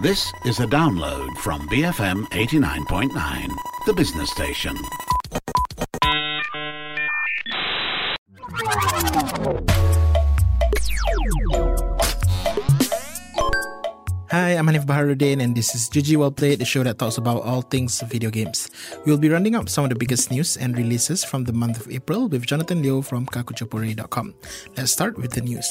This is a download from BFM 89.9, the business station. Hi, I'm Hanif Baharuddin, and this is GG Well Played, the show that talks about all things video games. We'll be rounding up some of the biggest news and releases from the month of April with Jonathan Leo from kakuchopurei.com. Let's start with the news.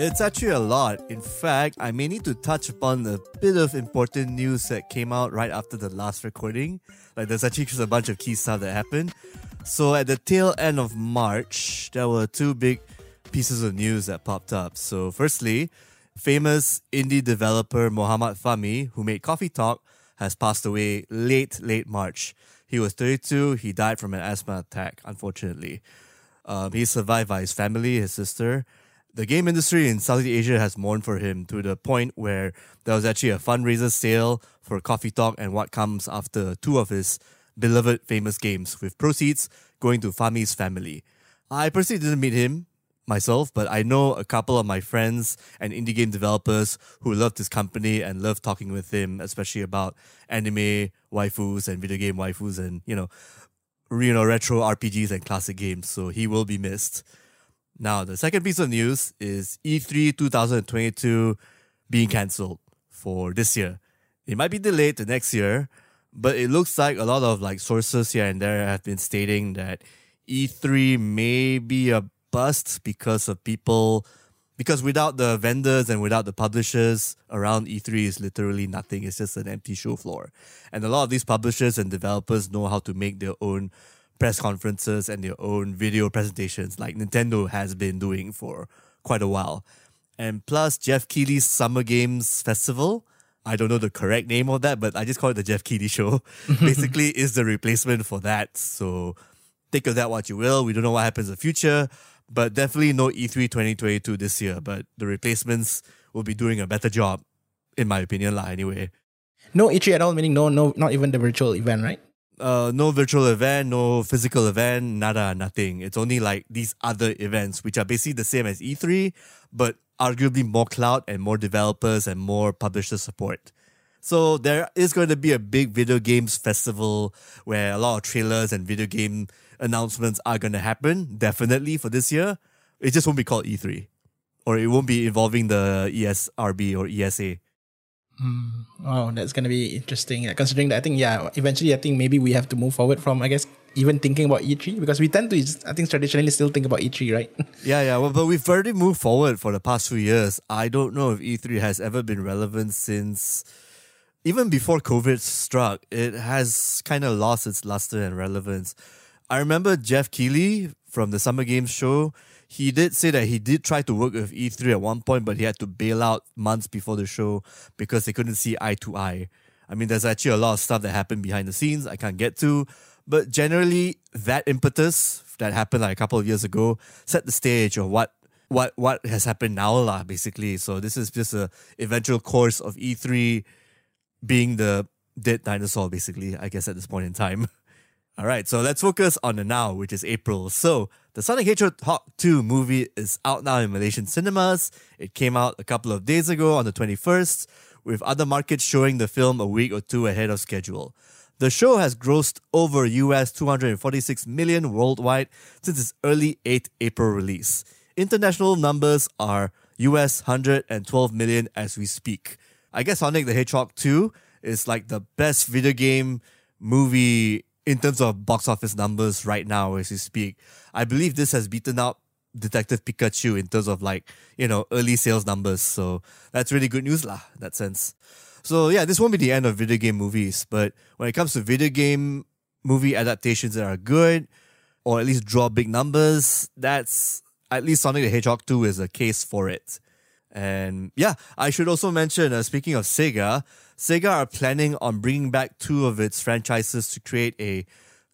It's actually a lot. In fact, I may need to touch upon a bit of important news that came out right after the last recording. Like, there's actually just a bunch of key stuff that happened. So, at the tail end of March, there were two big pieces of news that popped up. So, firstly, famous indie developer Mohammad Fahmi, who made Coffee Talk, has passed away late, late March. He was 32. He died from an asthma attack, unfortunately. Um, he's survived by his family, his sister. The game industry in Southeast Asia has mourned for him to the point where there was actually a fundraiser sale for Coffee Talk and what comes after two of his beloved famous games, with proceeds going to Fahmi's family. I personally didn't meet him myself, but I know a couple of my friends and indie game developers who loved his company and loved talking with him, especially about anime waifus and video game waifus and, you know, you know, retro RPGs and classic games. So he will be missed. Now, the second piece of news is E3 2022 being cancelled for this year. It might be delayed to next year, but it looks like a lot of like sources here and there have been stating that E3 may be a bust because of people because without the vendors and without the publishers around E3 is literally nothing. It's just an empty show floor. And a lot of these publishers and developers know how to make their own press conferences and their own video presentations like Nintendo has been doing for quite a while. And plus Geoff Keighley's Summer Games Festival, I don't know the correct name of that, but I just call it the Geoff Keighley show. Basically is the replacement for that. So take of that what you will. We don't know what happens in the future, but definitely no E3 2022 this year. But the replacements will be doing a better job, in my opinion, lah. Anyway, No E3 at all, meaning no, no, not even the virtual event, right? Uh, no virtual event, no physical event, nada, nothing. It's only like these other events, which are basically the same as E3, but arguably more cloud and more developers and more publisher support. So there is going to be a big video games festival where a lot of trailers and video game announcements are going to happen, definitely for this year. It just won't be called E3. Or it won't be involving the ESRB or ESA. Oh, that's gonna be interesting. Considering that, I think yeah, eventually, I think maybe we have to move forward from I guess even thinking about E3 because we tend to I think traditionally still think about E3, right? Yeah, yeah. Well, but we've already moved forward for the past few years. I don't know if E3 has ever been relevant since even before COVID struck. It has kind of lost its luster and relevance. I remember Geoff Keighley from the Summer Games show. He did say that he did try to work with E3 at one point, but he had to bail out months before the show because they couldn't see eye to eye. I mean, there's actually a lot of stuff that happened behind the scenes I can't get to, but generally, that impetus that happened like a couple of years ago set the stage of what what what has happened now, lah. Basically, so this is just a eventual course of E3 being the dead dinosaur, basically. I guess at this point in time. All right, so let's focus on the now, which is April. So, the Sonic Hedgehog 2 movie is out now in Malaysian cinemas. It came out a couple of days ago on the 21st, with other markets showing the film a week or two ahead of schedule. The show has grossed over US 246 million worldwide since its early 8 April release. International numbers are US 112 million as we speak. I guess Sonic the Hedgehog 2 is like the best video game movie in terms of box office numbers right now as we speak. I believe this has beaten out Detective Pikachu in terms of like, you know, early sales numbers. So that's really good news lah, in that sense. So yeah, this won't be the end of video game movies, but when it comes to video game movie adaptations that are good, or at least draw big numbers, that's at least Sonic the Hedgehog 2 is a case for it. And yeah, I should also mention, uh, speaking of Sega, Sega are planning on bringing back two of its franchises to create a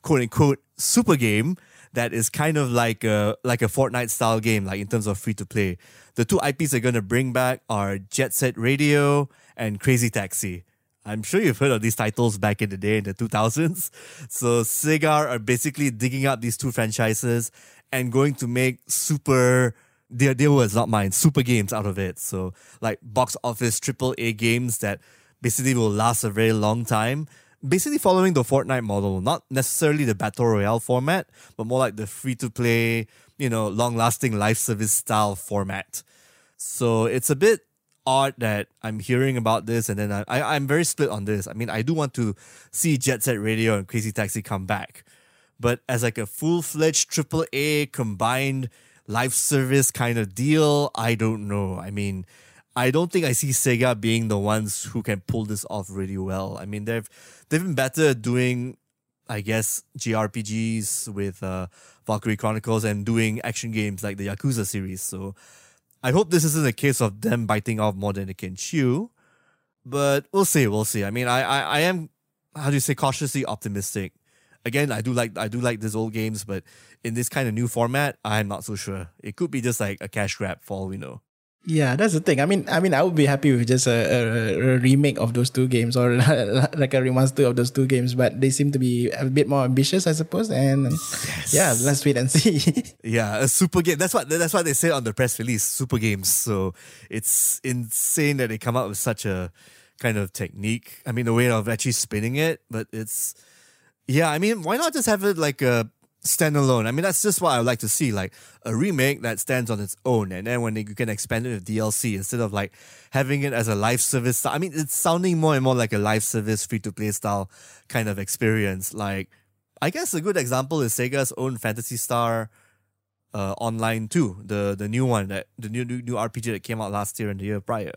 quote unquote super game that is kind of like a like a Fortnite style game, like in terms of free to play. The two IPs they're going to bring back are Jet Set Radio and Crazy Taxi. I'm sure you've heard of these titles back in the day in the 2000s. So Sega are basically digging up these two franchises and going to make super their their words, not mine, super games out of it. So like box office triple A games that basically will last a very long time. Basically following the Fortnite model, not necessarily the battle royale format, but more like the free to play, you know, long lasting life service style format. So it's a bit odd that I'm hearing about this and then I, I I'm very split on this. I mean, I do want to see Jet Set Radio and Crazy Taxi come back, but as like a full fledged triple A combined life service kind of deal, I don't know. I mean, I don't think I see Sega being the ones who can pull this off really well. I mean, they've they've been better at doing, I guess, JRPGs with uh, Valkyria Chronicles and doing action games like the Yakuza series. So I hope this isn't a case of them biting off more than they can chew. But we'll see, we'll see. I mean, I, I, I am how do you say cautiously optimistic. Again, I do like I do like these old games, but in this kind of new format, I'm not so sure. It could be just like a cash grab for all we know. Yeah, that's the thing. I mean, I mean, I would be happy with just a, a, a remake of those two games or like a remaster of those two games. But they seem to be a bit more ambitious, I suppose. And yes. yeah, let's wait and see. yeah, a super game. That's what that's what they say on the press release. Super games. So it's insane that they come up with such a kind of technique. I mean, the way of actually spinning it, but it's yeah. I mean, why not just have it like a standalone. I mean, that's just what I would like to see, like a remake that stands on its own, and then when you can expand it with DLC instead of like having it as a live service. I mean, it's sounding more and more like a live service, free to play style kind of experience. Like, I guess a good example is Sega's own Phantasy Star uh, Online 2, the the new one that the new, new new RPG that came out last year and the year prior,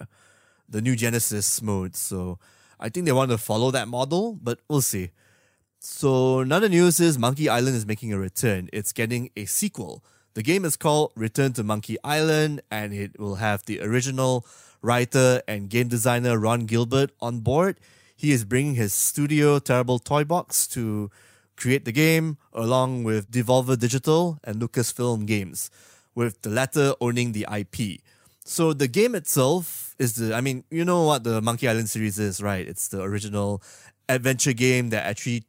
the new Genesis mode. So I think they want to follow that model, but we'll see. So, another news is Monkey Island is making a return. It's getting a sequel. The game is called Return to Monkey Island, and it will have the original writer and game designer Ron Gilbert on board. He is bringing his studio, Terrible Toybox, to create the game, along with Devolver Digital and Lucasfilm Games, with the latter owning the IP. So the game itself is the, I mean, you know what the Monkey Island series is, right? It's the original adventure game that actually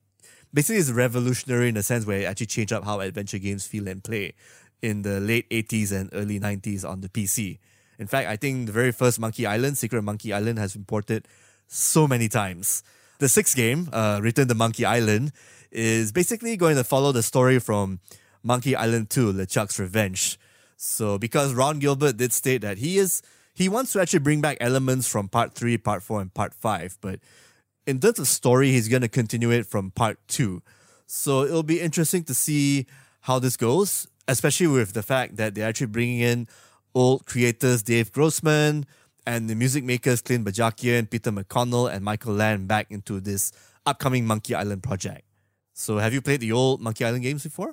basically it's revolutionary in the sense where it actually changed up how adventure games feel and play in the late 80s and early 90s on the PC. In fact, I think the very first Monkey Island, Secret Monkey Island, has been ported so many times. The sixth game, uh, Return to Monkey Island, is basically going to follow the story from Monkey Island 2, LeChuck's Revenge. So, because Ron Gilbert did state that he is he wants to actually bring back elements from part 3, part 4, and part 5, but in terms of story, he's going to continue it from part two. So it'll be interesting to see how this goes, especially with the fact that they're actually bringing in old creators Dave Grossman and the music makers Clint Bajakian, Peter McConnell, and Michael Land back into this upcoming Monkey Island project. So have you played the old Monkey Island games before?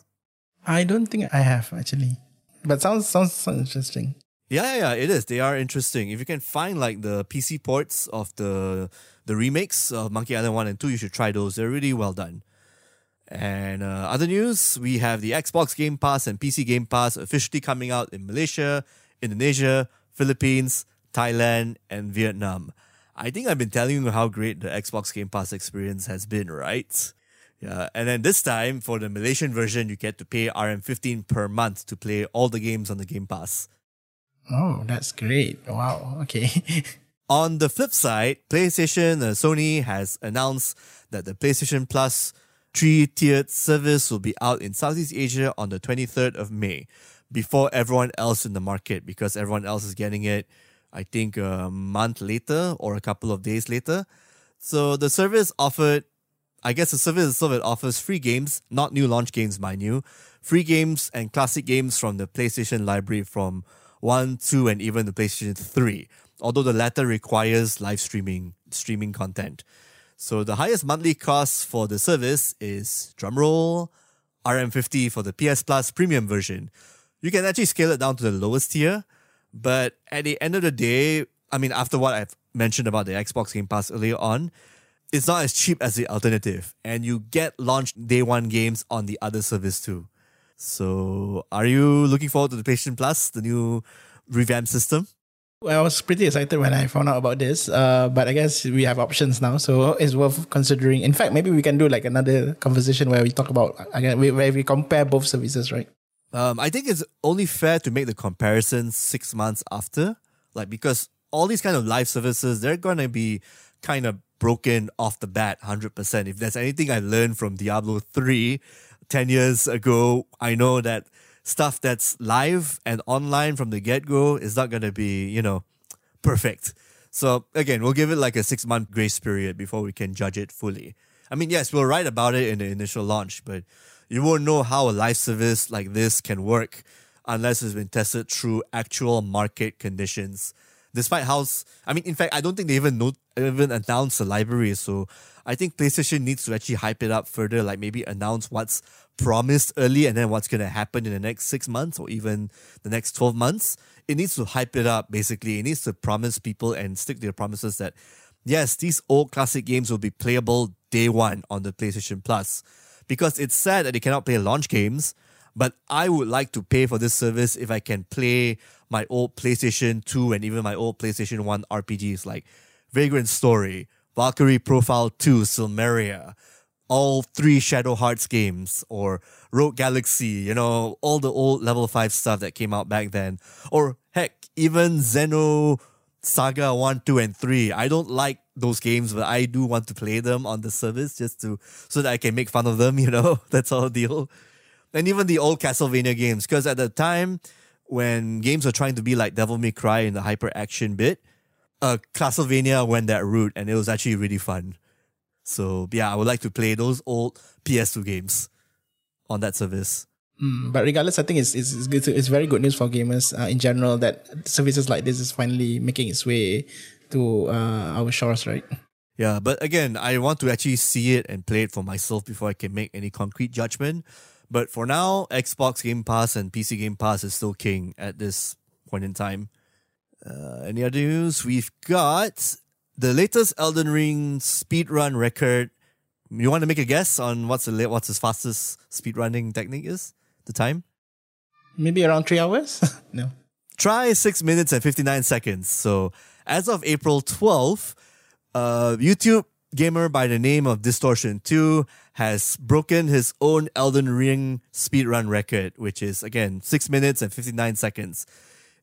I don't think I have actually. But sounds sounds, sounds interesting. Yeah, yeah, it is. They are interesting. If you can find like the PC ports of the the remakes of Monkey Island 1 and 2, you should try those. They're really well done. And uh, other news, we have the Xbox Game Pass and PC Game Pass officially coming out in Malaysia, Indonesia, Philippines, Thailand, and Vietnam. I think I've been telling you how great the Xbox Game Pass experience has been, right? Yeah, and then this time for the Malaysian version, you get to pay RM15 per month to play all the games on the Game Pass. Oh, that's great. Wow. Okay. On the flip side, PlayStation uh, Sony has announced that the PlayStation Plus three tiered service will be out in Southeast Asia on the 23rd of May before everyone else in the market because everyone else is getting it, I think, a month later or a couple of days later. So the service offered, I guess the service itself it offers free games, not new launch games, mind you, free games and classic games from the PlayStation library from 1, 2, and even the PlayStation 3 although the latter requires live streaming streaming content. So the highest monthly cost for the service is drumroll RM50 for the PS Plus premium version. You can actually scale it down to the lowest tier, but at the end of the day, I mean, after what I've mentioned about the Xbox Game Pass earlier on, it's not as cheap as the alternative, and you get launch day one games on the other service too. So, are you looking forward to the PlayStation Plus, the new revamp system? Well, I was pretty excited when I found out about this, uh, but I guess we have options now, so it's worth considering. In fact, maybe we can do like another conversation where we talk about again where we compare both services, right? Um, I think it's only fair to make the comparison six months after, like because all these kind of live services they're gonna be kind of broken off the bat, hundred percent. If there's anything I learned from Diablo 3 10 years ago, I know that stuff that's live and online from the get go is not gonna be, you know, perfect. So again, we'll give it like a six month grace period before we can judge it fully. I mean, yes, we'll write about it in the initial launch, but you won't know how a live service like this can work unless it's been tested through actual market conditions. Despite how, I mean, in fact, I don't think they even know, even announced the library. So I think PlayStation needs to actually hype it up further, like maybe announce what's promised early and then what's to happen in the next six months or even the next 12 months. It needs to hype it up, basically. It needs to promise people and stick to their promises that, yes, these old classic games will be playable day one on the PlayStation Plus because it's sad that they cannot play launch games. But I would like to pay for this service if I can play my old PlayStation 2 and even my old PlayStation 1 RPGs like Vagrant Story, Valkyrie Profile 2, Silmeria, all three Shadow Hearts games, or Rogue Galaxy, you know, all the old level 5 stuff that came out back then. Or heck, even Xeno Saga 1, 2, and 3. I don't like those games, but I do want to play them on the service just to so that I can make fun of them, you know. That's all the deal. And even the old Castlevania games, because at the time when games are trying to be like Devil May Cry in the hyper action bit, uh, Castlevania went that route and it was actually really fun. So yeah, I would like to play those old PS2 games on that service. Mm, but regardless, I think it's it's it's, good to, it's very good news for gamers uh, in general that services like this is finally making its way to uh, our shores, right? Yeah, but again, I want to actually see it and play it for myself before I can make any concrete judgment. But for now, Xbox Game Pass and PC Game Pass is still king at this point in time. Uh, any other news? We've got the latest Elden Ring speedrun record. You want to make a guess on what's the what's his fastest speedrunning technique is? The time? Maybe around three hours? no. Try six minutes and 59 seconds. So as of April 12th, uh, YouTube gamer by the name of Distortion2 has broken his own Elden Ring speedrun record, which is again 6 minutes and 59 seconds.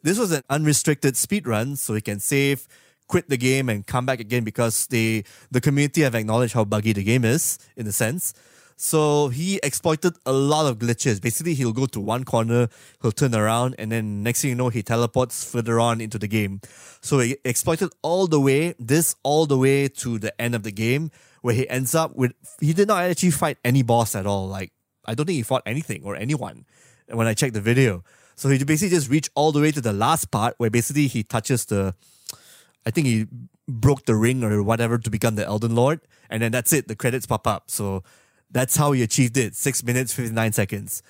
This was an unrestricted speedrun, so he can save, quit the game, and come back again because they the community have acknowledged how buggy the game is, in a sense. So he exploited a lot of glitches. Basically, he'll go to one corner, he'll turn around, and then next thing you know, he teleports further on into the game. So he exploited all the way, this all the way to the end of the game, where he ends up with, he did not actually fight any boss at all. Like, I don't think he fought anything or anyone when I checked the video. So he basically just reached all the way to the last part where basically he touches the, I think he broke the ring or whatever to become the Elden Lord. And then that's it. The credits pop up. So that's how he achieved it. Six minutes, 59 seconds.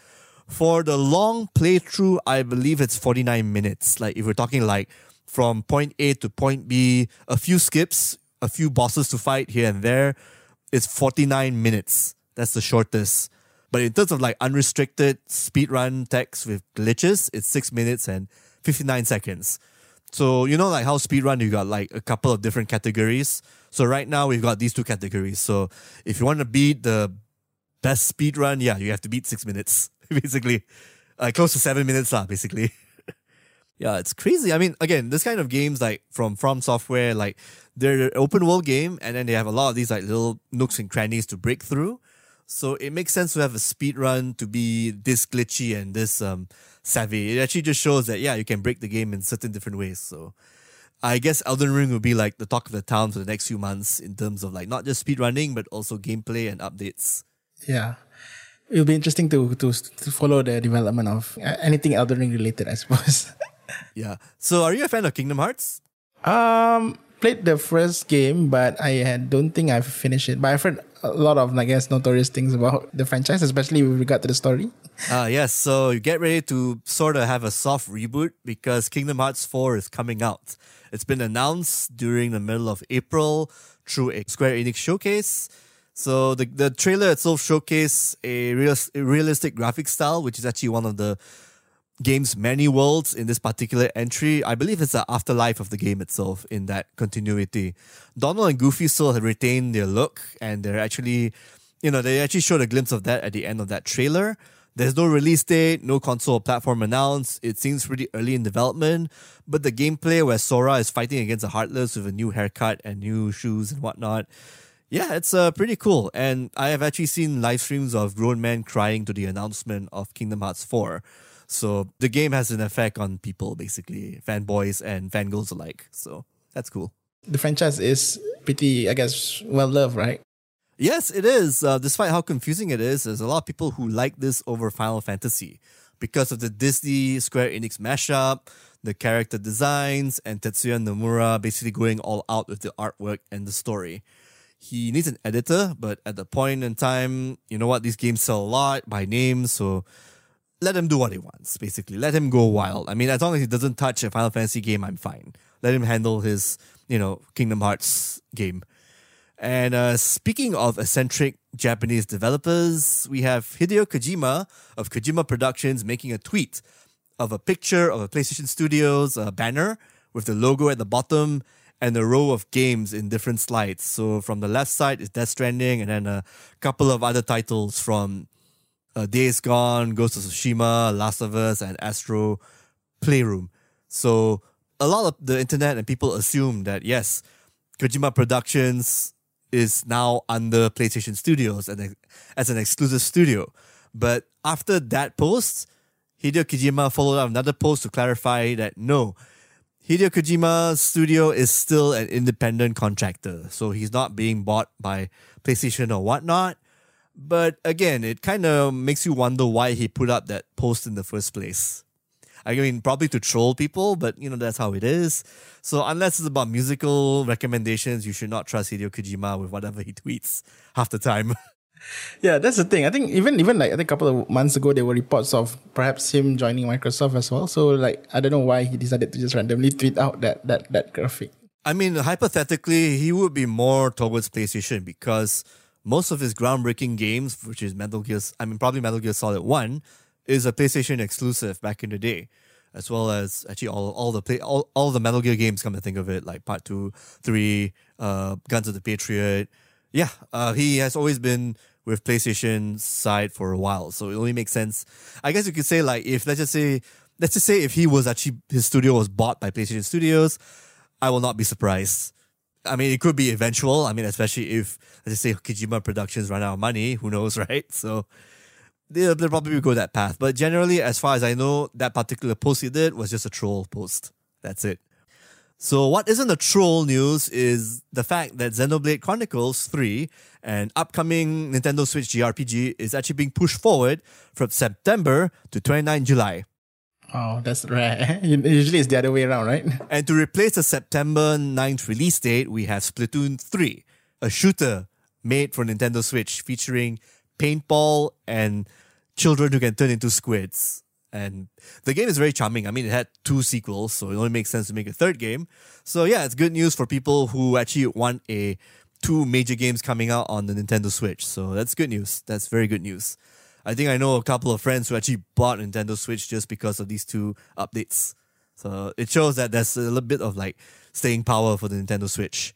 For the long playthrough, I believe it's 49 minutes. Like if we're talking like from point A to point B, a few skips, a few bosses to fight here and there, it's 49 minutes. That's the shortest. But in terms of like unrestricted speedrun text with glitches, it's six minutes and 59 seconds. So, you know, like how speedrun, you got like a couple of different categories. So, right now, we've got these two categories. So, if you want to beat the best speed run, yeah, you have to beat six minutes, basically. Uh, close to seven minutes, lah, basically. yeah, it's crazy. I mean, again, this kind of games like from From Software, like they're an open world game, and then they have a lot of these like little nooks and crannies to break through. So it makes sense to have a speed run to be this glitchy and this um, savvy. It actually just shows that yeah, you can break the game in certain different ways. So I guess Elden Ring will be like the talk of the town for the next few months in terms of like not just speed running but also gameplay and updates yeah it'll be interesting to to to follow the development of anything Elden Ring related, I suppose. yeah. So, are you a fan of Kingdom Hearts? Um, played the first game, but I don't think I've finished it. But I've heard a lot of, I guess, notorious things about the franchise, especially with regard to the story. Ah, uh, yes. So you get ready to sort of have a soft reboot because Kingdom Hearts 4 is coming out. It's been announced during the middle of April through a Square Enix showcase. So the the trailer itself showcased a, real, realistic graphic style, which is actually one of the game's many worlds in this particular entry. I believe it's the afterlife of the game itself in that continuity. Donald and Goofy still have retained their look, and they're actually, you know, they actually showed a glimpse of that at the end of that trailer. There's no release date, no console or platform announced. It seems pretty early in development, but the gameplay where Sora is fighting against the Heartless with a new haircut and new shoes and whatnot, yeah, it's uh, pretty cool. And I have actually seen live streams of grown men crying to the announcement of Kingdom Hearts 4. So the game has an effect on people, basically, fanboys and fangirls alike. So that's cool. The franchise is pretty, I guess, well loved, right? Yes, it is. Uh, despite how confusing it is, there's a lot of people who like this over Final Fantasy because of the Disney Square Enix mashup, the character designs, and Tetsuya Nomura basically going all out with the artwork and the story. He needs an editor, but at the point in time, you know what, these games sell a lot by name, so let him do what he wants, basically. Let him go wild. I mean, as long as he doesn't touch a Final Fantasy game, I'm fine. Let him handle his, you know, Kingdom Hearts game. And uh, speaking of eccentric Japanese developers, we have Hideo Kojima of Kojima Productions making a tweet of a picture of a PlayStation Studios uh, banner with the logo at the bottom and a row of games in different slides. So from the left side is Death Stranding, and then a couple of other titles from uh, Days Gone, Ghost of Tsushima, Last of Us, and Astro Playroom. So a lot of the internet and people assume that yes, Kojima Productions is now under PlayStation Studios and as an exclusive studio. But after that post, Hideo Kojima followed up another post to clarify that no, Hideo Kojima's studio is still an independent contractor, so he's not being bought by PlayStation or whatnot. But again, it kind of makes you wonder why he put up that post in the first place. I mean, probably to troll people, but you know, that's how it is. So unless it's about musical recommendations, you should not trust Hideo Kojima with whatever he tweets half the time. Yeah, that's the thing. I think even even like I think a couple of months ago there were reports of perhaps him joining Microsoft as well. So like I don't know why he decided to just randomly tweet out that that that graphic. I mean, hypothetically, he would be more towards PlayStation because most of his groundbreaking games, which is Metal Gear, I mean, probably Metal Gear Solid 1, is a PlayStation exclusive back in the day, as well as actually all all the play all, all the Metal Gear games. Come to think of it, like Part Two, Three, uh, Guns of the Patriot. Yeah, uh, he has always been with PlayStation side for a while, so it only makes sense. I guess you could say like if let's just say let's just say if he was actually his studio was bought by PlayStation Studios, I will not be surprised. I mean, it could be eventual. I mean, especially if let's just say Kojima Productions run out of money, who knows, right? So they'll, they'll probably go that path. But generally, as far as I know, that particular post he did was just a troll post. That's it. So, what isn't a troll news is the fact that Xenoblade Chronicles 3, an upcoming Nintendo Switch JRPG, is actually being pushed forward from September to 29 July. Oh, that's rare. Usually it's the other way around, right? And to replace the September 9th release date, we have Splatoon 3, a shooter made for Nintendo Switch featuring paintball and children who can turn into squids. And the game is very charming. I mean, it had two sequels, so it only makes sense to make a third game. So yeah, it's good news for people who actually want a two major games coming out on the Nintendo Switch. So that's good news. That's very good news. I think I know a couple of friends who actually bought Nintendo Switch just because of these two updates. So it shows that there's a little bit of like staying power for the Nintendo Switch.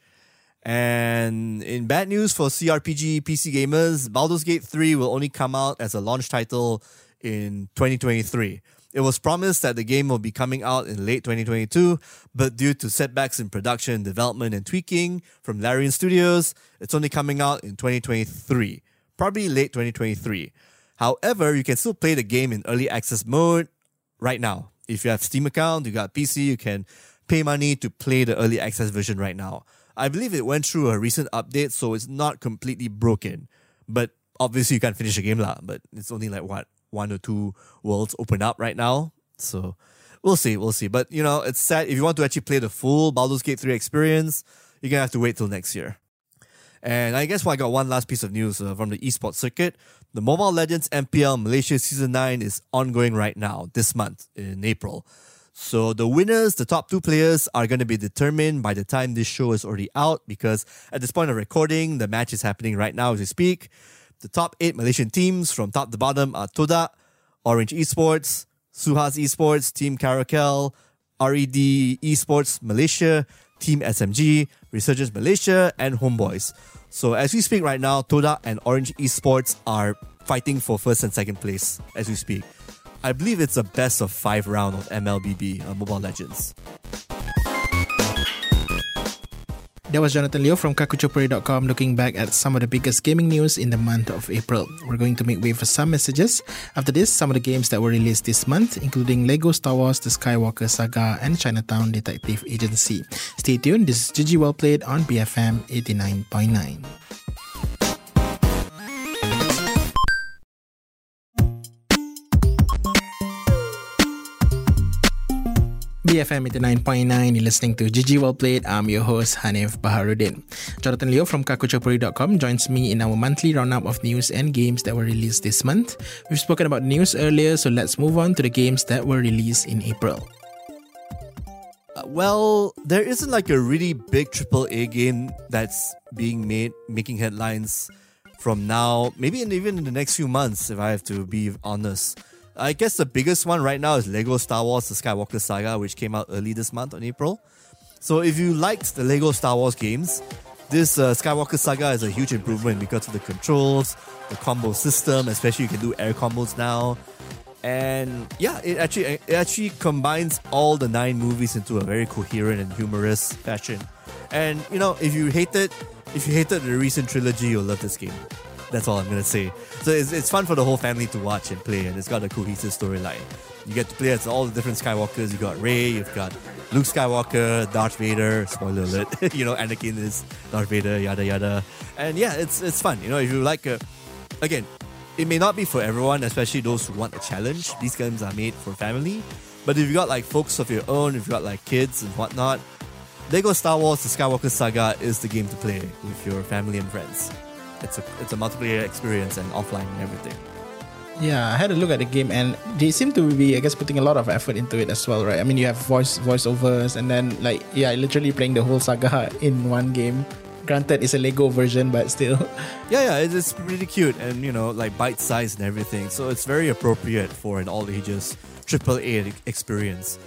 And in bad news for CRPG PC gamers, Baldur's Gate 3 will only come out as a launch title in 2023. It was promised that the game will be coming out in late 2022, but due to setbacks in production, development, and tweaking from Larian Studios, it's only coming out in 2023, probably late 2023. However, you can still play the game in early access mode right now. If you have Steam account, you got PC, you can pay money to play the early access version right now. I believe it went through a recent update, so it's not completely broken. But obviously, you can't finish the game, lah. But it's only like what one or two worlds open up right now, so we'll see, we'll see. But you know, it's sad if you want to actually play the full Baldur's Gate 3 experience, you're gonna have to wait till next year. And I guess well, I got one last piece of news uh, from the esports circuit. The Mobile Legends MPL Malaysia Season 9 is ongoing right now, this month in April. So the winners, the top two players, are going to be determined by the time this show is already out because at this point of recording, the match is happening right now as we speak. The top eight Malaysian teams from top to bottom are Toda, Orange Esports, Suhaz Esports, Team Caracal, RED Esports Malaysia, Team SMG, Resurgence Malaysia, and HomeBois. So as we speak right now, Toda and Orange Esports are fighting for first and second place as we speak. I believe it's a best of five round of MLBB, uh, Mobile Legends. That was Jonathan Leo from kakuchopurei.com looking back at some of the biggest gaming news in the month of April. We're going to make way for some messages. After this, some of the games that were released this month, including Lego Star Wars The Skywalker Saga and Chinatown Detective Agency. Stay tuned, this is GG Well Played on BFM 89.9. BFM 89.9, you're listening to GG Well Played. I'm your host, Hanif Baharuddin. Jonathan Leo from kakuchopurei.com joins me in our monthly roundup of news and games that were released this month. We've spoken about news earlier, so let's move on to the games that were released in April. Uh, well, there isn't like a really big AAA game that's being made, making headlines from now, maybe even in the next few months, if I have to be honest. I guess the biggest one right now is Lego Star Wars The Skywalker Saga, which came out early this month on April. So if you liked the Lego Star Wars games, this uh, Skywalker Saga is a huge improvement because of the controls, the combo system, especially you can do air combos now. And yeah, it actually it actually combines all the nine movies into a very coherent and humorous fashion. And you know, if you hated if you hated the recent trilogy, you'll love this game. That's all I'm gonna say. So it's, it's fun for the whole family to watch and play, and it's got a cohesive storyline. You get to play as all the different Skywalkers. You got Rey, you've got Luke Skywalker, Darth Vader. Spoiler alert! you know Anakin is Darth Vader, yada yada. And yeah, it's it's fun. You know, if you like a, again, it may not be for everyone, especially those who want a challenge. These games are made for family. But if you got like folks of your own, if you got like kids and whatnot, Lego Star Wars: The Skywalker Saga is the game to play with your family and friends it's a it's a multiplayer experience and offline and everything. Yeah, I had a look at the game and they seem to be, I guess, putting a lot of effort into it as well, right? I mean, you have voice voiceovers and then like yeah, literally playing the whole saga in one game. Granted, it's a Lego version, but still. Yeah, yeah, it's pretty cute and you know like bite sized and everything, so it's very appropriate for an all ages AAA experience.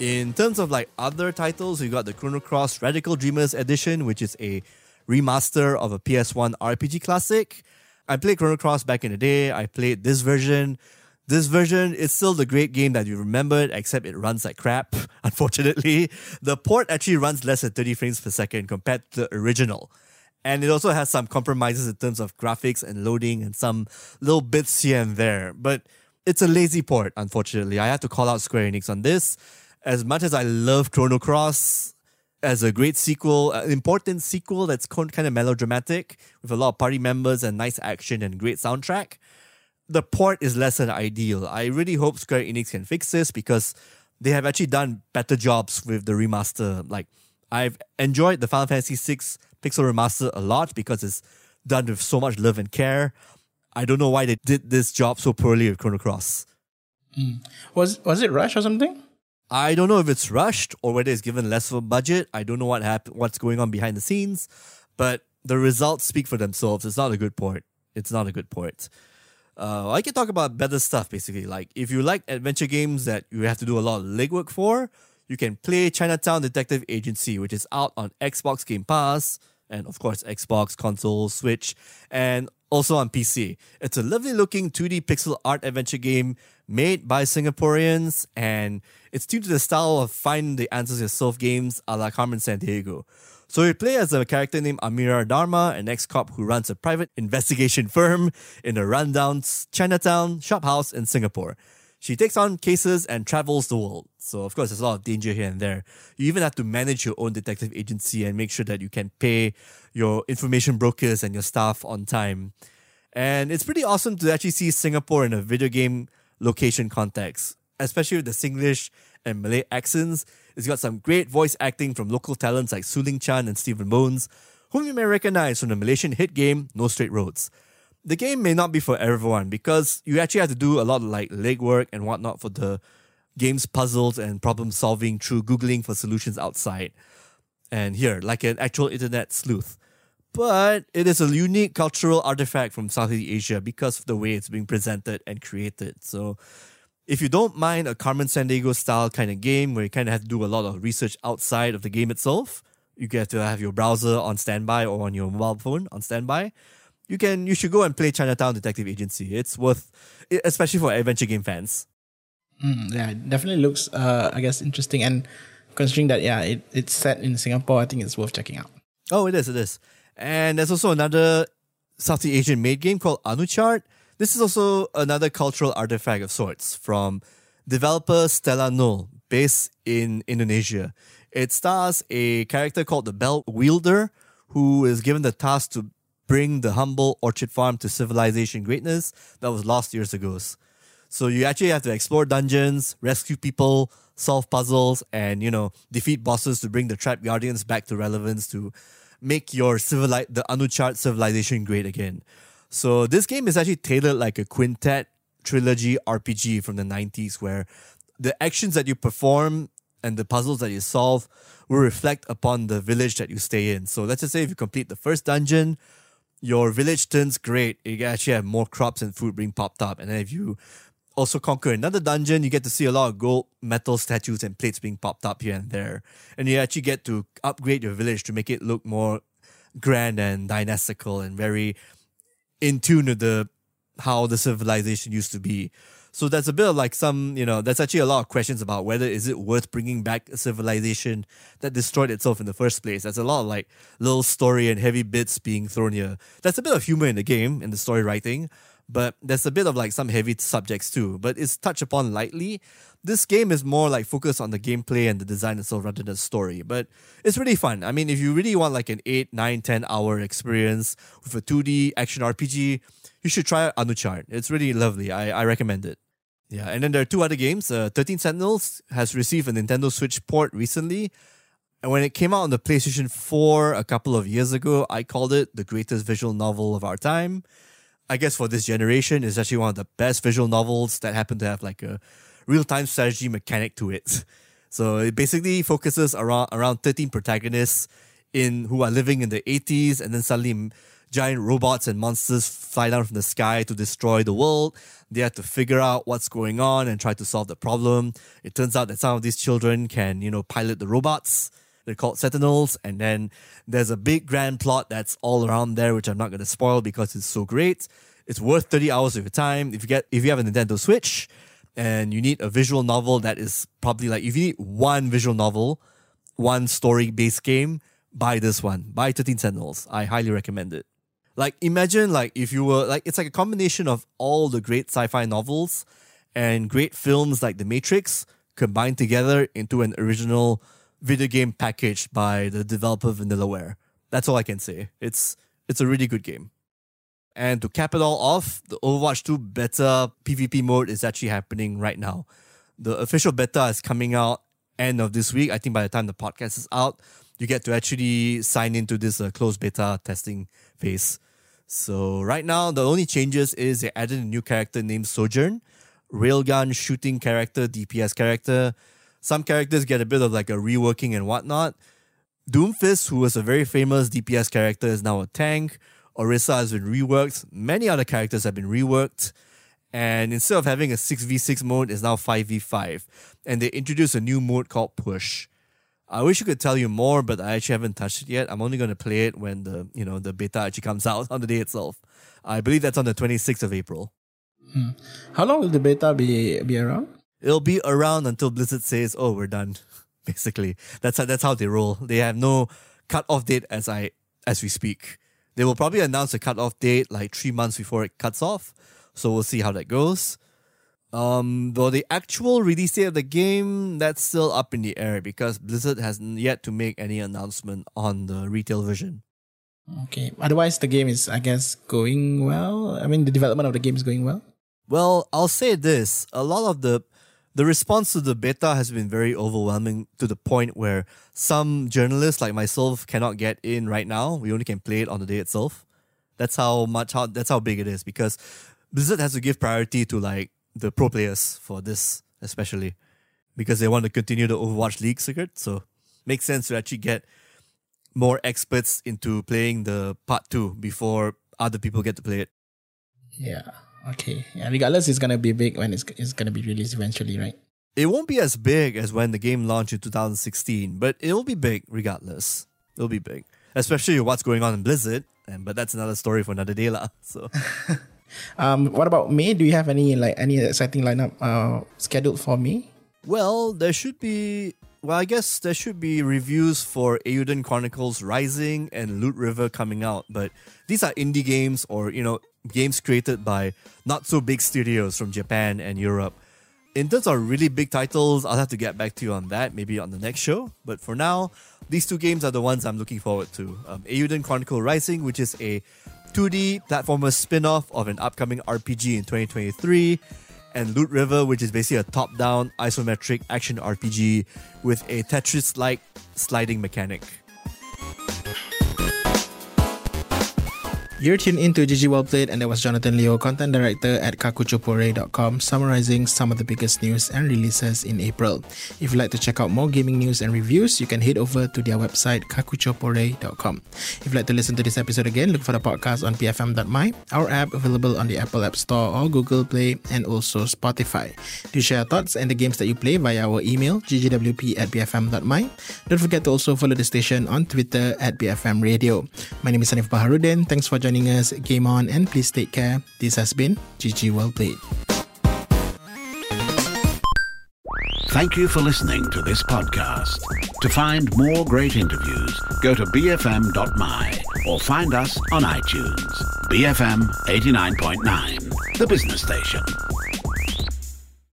In terms of like other titles, we got the Chrono Cross Radical Dreamers Edition, which is a remaster of a PS1 RPG classic. I played Chrono Cross back in the day. I played this version. This version is still the great game that you remembered, except it runs like crap, unfortunately. The port actually runs less than 30 frames per second compared to the original. And it also has some compromises in terms of graphics and loading and some little bits here and there. But it's a lazy port, unfortunately. I have to call out Square Enix on this. As much as I love Chrono Cross, as a great sequel, an important sequel that's kind of melodramatic with a lot of party members and nice action and great soundtrack. The port is less than ideal. I really hope Square Enix can fix this because they have actually done better jobs with the remaster. Like I've enjoyed the Final Fantasy VI Pixel remaster a lot because it's done with so much love and care. I don't know why they did this job so poorly with Chrono Cross. Mm. Was was it Rush or something? I don't know if it's rushed or whether it's given less of a budget. I don't know what happened, what's going on behind the scenes, but the results speak for themselves. It's not a good port. It's not a good port. Uh, I can talk about better stuff basically. Like if you like adventure games that you have to do a lot of legwork for, you can play Chinatown Detective Agency, which is out on Xbox Game Pass and of course Xbox console, Switch, and also on PC. It's a lovely looking 2D pixel art adventure game made by Singaporeans and it's tuned to the style of Find the Answers Yourself games a la Carmen Sandiego. So you play as a character named Amira Darma, an ex-cop who runs a private investigation firm in a rundown Chinatown shop house in Singapore. She takes on cases and travels the world. So of course there's a lot of danger here and there. You even have to manage your own detective agency and make sure that you can pay your information brokers and your staff on time. And it's pretty awesome to actually see Singapore in a video game location context especially with the Singlish and Malay accents. It's got some great voice acting from local talents like Suling Chan and Stephen Bones, whom you may recognize from the Malaysian hit game No Straight Roads. The game may not be for everyone because you actually have to do a lot of like legwork and whatnot for the game's puzzles and problem solving through Googling for solutions outside. And here, like an actual internet sleuth. But it is a unique cultural artifact from Southeast Asia because of the way it's being presented and created. So if you don't mind a Carmen Sandiego style kind of game where you kind of have to do a lot of research outside of the game itself, you get to have your browser on standby or on your mobile phone on standby. You can you should go and play Chinatown Detective Agency. It's worth, especially for adventure game fans. Mm, yeah, it definitely looks, uh, I guess, interesting. And considering that, yeah, it, it's set in Singapore, I think it's worth checking out. Oh, it is, it is. And there's also another Southeast Asian made game called Anuchard. This is also another cultural artifact of sorts from developer Stellar Null, based in Indonesia. It stars a character called the Bellwielder, who is given the task to bring the humble orchard farm to civilization greatness that was lost years ago. So you actually have to explore dungeons, rescue people, solve puzzles, and you know defeat bosses to bring the trapped guardians back to relevance to make your civili- the Anuchard civilization great again. So this game is actually tailored like a quintet trilogy RPG from the 90s where the actions that you perform and the puzzles that you solve will reflect upon the village that you stay in. So let's just say if you complete the first dungeon, your village turns great. You actually have more crops and food being popped up. And then if you also conquer another dungeon, you get to see a lot of gold metal statues and plates being popped up here and there. And you actually get to upgrade your village to make it look more grand and dynastical and very in tune with the how the civilization used to be. So that's a bit of like some, you know, that's actually a lot of questions about whether is it worth bringing back a civilization that destroyed itself in the first place. That's a lot of like little story and heavy bits being thrown here. That's a bit of humor in the game in the story writing, but there's a bit of like some heavy subjects too. But it's touched upon lightly. This game is more like focused on the gameplay and the design itself rather than the story. But it's really fun. I mean, if you really want like an 8, 9, 10 hour experience with a 2D action RPG, you should try Anuchard. It's really lovely. I, I recommend it. Yeah, and then there are two other games. Uh, 13 Sentinels has received a Nintendo Switch port recently. And when it came out on the PlayStation 4 a couple of years ago, I called it the greatest visual novel of our time. I guess for this generation, is actually one of the best visual novels that happen to have like a real time strategy mechanic to it. So it basically focuses around around 13 protagonists in who are living in the 80s, and then suddenly giant robots and monsters fly down from the sky to destroy the world. They have to figure out what's going on and try to solve the problem. It turns out that some of these children can, you know, pilot the robots. They're called Sentinels. And then there's a big grand plot that's all around there, which I'm not going to spoil because it's so great. It's worth 30 hours of your time. If you get if you have a Nintendo Switch and you need a visual novel that is probably like if you need one visual novel, one story based game, buy this one. Buy 13 Sentinels. I highly recommend it. Like imagine like if you were like it's like a combination of all the great sci-fi novels and great films like The Matrix combined together into an original video game packaged by the developer Vanillaware. That's all I can say. It's it's a really good game. And to cap it all off, the Overwatch 2 beta PvP mode is actually happening right now. The official beta is coming out end of this week. I think by the time the podcast is out, you get to actually sign into this uh, closed beta testing phase. So right now, the only changes is they added a new character named Sojourn, railgun shooting character, DPS character. Some characters get a bit of like a reworking and whatnot. Doomfist, who was a very famous DPS character, is now a tank. Orisa has been reworked. Many other characters have been reworked. And instead of having a 6v6 mode, it's now 5v5. And they introduced a new mode called Push. I wish I could tell you more, but I actually haven't touched it yet. I'm only going to play it when the you know the beta actually comes out on the day itself. I believe that's on the 26th of April. Hmm. How long will the beta be be around? It'll be around until Blizzard says, "Oh, we're done." Basically, that's how, that's how they roll. They have no cut off date as I as we speak. They will probably announce a cut off date like three months before it cuts off. So we'll see how that goes. Um, though the actual release date of the game, that's still up in the air because Blizzard hasn't yet to make any announcement on the retail version. Okay. Otherwise, the game is, I guess, going well. I mean, the development of the game is going well. Well, I'll say this: a lot of the the response to the beta has been very overwhelming to the point where some journalists like myself cannot get in right now. We only can play it on the day itself. That's how much how that's how big it is because Blizzard has to give priority to like the pro players for this, especially because they want to continue the Overwatch League circuit. So makes sense to actually get more experts into playing the part two before other people get to play it. Yeah. Okay. Yeah. Regardless, it's gonna be big when it's it's gonna be released eventually, right? It won't be as big as when the game launched in 2016, but it will be big regardless. It'll be big, especially what's going on in Blizzard. And but that's another story for another day, lah. So. um, what about May? Do you have any like any exciting lineup uh, scheduled for May? Well, there should be. Well, I guess there should be reviews for Eiyuden Chronicles Rising and Loot River coming out, but these are indie games or you know games created by not so big studios from Japan and Europe. In terms of really big titles, I'll have to get back to you on that, maybe on the next show. But for now, these two games are the ones I'm looking forward to. Um, Eiyuden Chronicle Rising, which is a 2D platformer spin off of an upcoming RPG in 2023, and Loot River, which is basically a top down isometric action RPG with a Tetris like sliding mechanic. You're tuned into GG Well Played, and that was Jonathan Leo, content director at kakuchopurei.com, summarizing some of the biggest news and releases in April. If you'd like to check out more gaming news and reviews, you can head over to their website, kakuchopurei.com. If you'd like to listen to this episode again, look for the podcast on bfm.my, our app available on the Apple App Store or Google Play, and also Spotify. Do share your thoughts and the games that you play via our email, ggwp at bfm.my. Don't forget to also follow the station on Twitter at BFM Radio. My name is Hanif Baharudin. Thanks for joining joining us. Game on and please take care. This has been GG Well Played. Thank you for listening to this podcast. To find more great interviews, go to bfm.my or find us on iTunes. BFM 89.9, the business station.